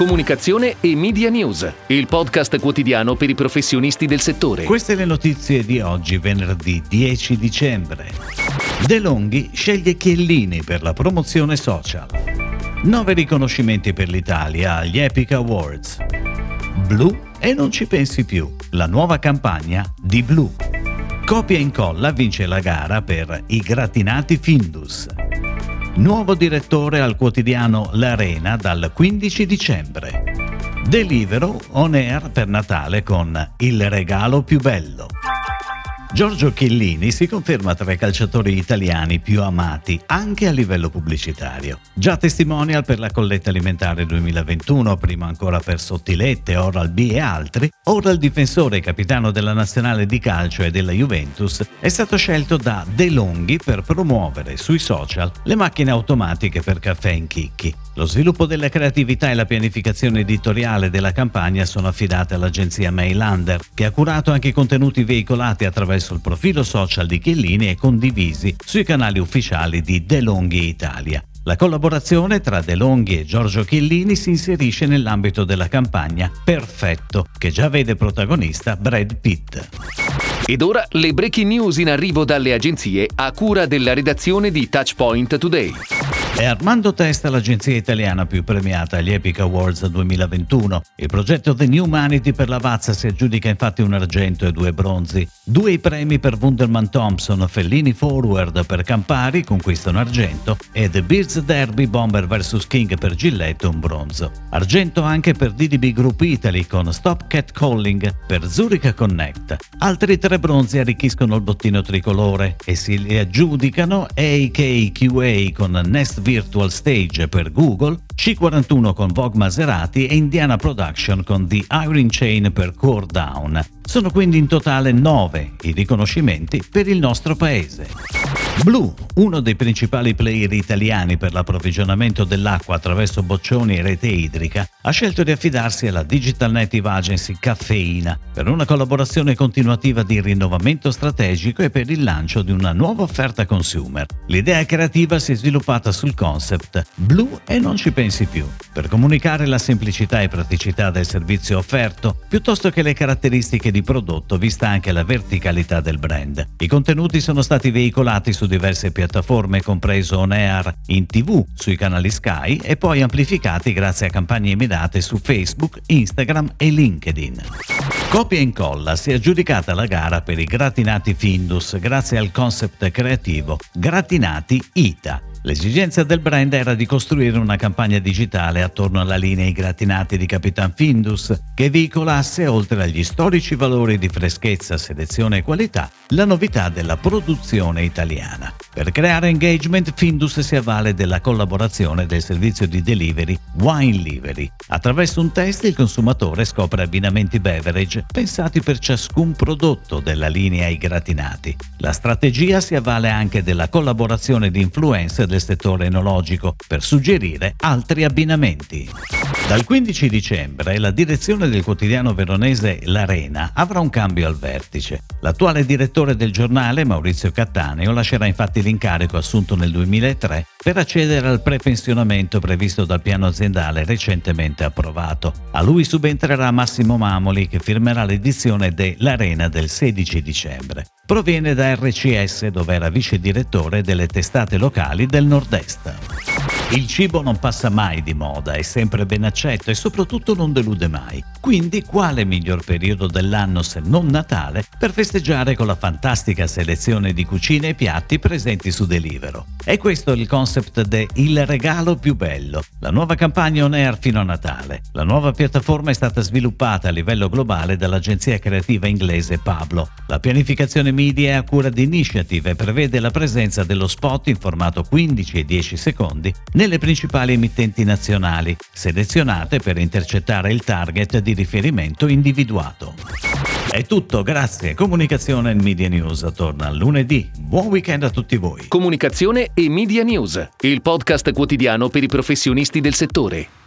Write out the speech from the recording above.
Comunicazione e Media News, il podcast quotidiano per i professionisti del settore. Queste le notizie di oggi, venerdì 10 dicembre. De Longhi sceglie Chiellini per la promozione social. Nove riconoscimenti per l'Italia agli Epic Awards. Blu e non ci pensi più, la nuova campagna di Blu. Copia e incolla vince la gara per i gratinati Findus. Nuovo direttore al quotidiano L'Arena dal 15 dicembre. Delivero on air per Natale con Il regalo più bello. Giorgio Chiellini si conferma tra i calciatori italiani più amati anche a livello pubblicitario. Già testimonial per la colletta alimentare 2021, prima ancora per Sottilette, Oral B e altri, ora il difensore e capitano della nazionale di calcio e della Juventus è stato scelto da De Longhi per promuovere sui social le macchine automatiche per caffè in chicchi. Lo sviluppo della creatività e la pianificazione editoriale della campagna sono affidate all'agenzia Mailander, che ha curato anche i contenuti veicolati attraverso il profilo social di Chiellini e condivisi sui canali ufficiali di DeLonghi Italia. La collaborazione tra DeLonghi e Giorgio Chiellini si inserisce nell'ambito della campagna Perfetto, che già vede protagonista Brad Pitt. Ed ora le breaking news in arrivo dalle agenzie a cura della redazione di Touchpoint Today. È Armando Testa l'agenzia italiana più premiata agli Epic Awards 2021. Il progetto The New Humanity per la Vazza si aggiudica infatti un argento e due bronzi. Due i premi per Wunderman Thompson, Fellini Forward per Campari, conquista un argento, e The Beards Derby Bomber vs King per Gillette un bronzo. Argento anche per DDB Group Italy con Stop Cat Calling per Zurich Connect. Altri tre bronzi arricchiscono il bottino tricolore e si li aggiudicano AKQA con Nest Virtual Stage per Google, C41 con Vogue Maserati e Indiana Production con The Iron Chain per Core Down. Sono quindi in totale 9 i riconoscimenti per il nostro paese. Blue, uno dei principali player italiani per l'approvvigionamento dell'acqua attraverso boccioni e rete idrica, ha scelto di affidarsi alla Digital Native Agency Caffeina per una collaborazione continuativa di rinnovamento strategico e per il lancio di una nuova offerta consumer. L'idea creativa si è sviluppata sul concept Blue e non ci pensi più, per comunicare la semplicità e praticità del servizio offerto, piuttosto che le caratteristiche di prodotto, vista anche la verticalità del brand. I contenuti sono stati veicolati su diverse piattaforme, compreso On Air in tv, sui canali Sky e poi amplificati grazie a campagne mirate su Facebook, Instagram e LinkedIn. Copia e incolla si è aggiudicata la gara per i gratinati Findus grazie al concept creativo Gratinati Ita L'esigenza del brand era di costruire una campagna digitale attorno alla linea I gratinati di Capitan Findus che veicolasse, oltre agli storici valori di freschezza, selezione e qualità, la novità della produzione italiana. Per creare engagement, Findus si avvale della collaborazione del servizio di delivery Wine Livery. Attraverso un test il consumatore scopre abbinamenti beverage pensati per ciascun prodotto della linea I gratinati. La strategia si avvale anche della collaborazione di influencer del settore enologico per suggerire altri abbinamenti. Dal 15 dicembre la direzione del quotidiano veronese L'Arena avrà un cambio al vertice. L'attuale direttore del giornale, Maurizio Cattaneo, lascerà infatti l'incarico assunto nel 2003 per accedere al prepensionamento previsto dal piano aziendale recentemente approvato. A lui subentrerà Massimo Mamoli che firmerà l'edizione de L'Arena del 16 dicembre. Proviene da RCS dove era vice direttore delle testate locali del nord-est. Il cibo non passa mai di moda, è sempre ben accetto e soprattutto non delude mai. Quindi quale miglior periodo dell'anno se non Natale per festeggiare con la fantastica selezione di cucine e piatti presenti su Delivero? E questo è il concept de Il regalo più bello, la nuova campagna on air fino a Natale. La nuova piattaforma è stata sviluppata a livello globale dall'agenzia creativa inglese Pablo. La pianificazione media è a cura di Initiative e prevede la presenza dello spot in formato 15 e 10 secondi nelle principali emittenti nazionali, selezionate per intercettare il target di riferimento individuato. È tutto, grazie. Comunicazione e Media News torna lunedì. Buon weekend a tutti voi. Comunicazione e Media News, il podcast quotidiano per i professionisti del settore.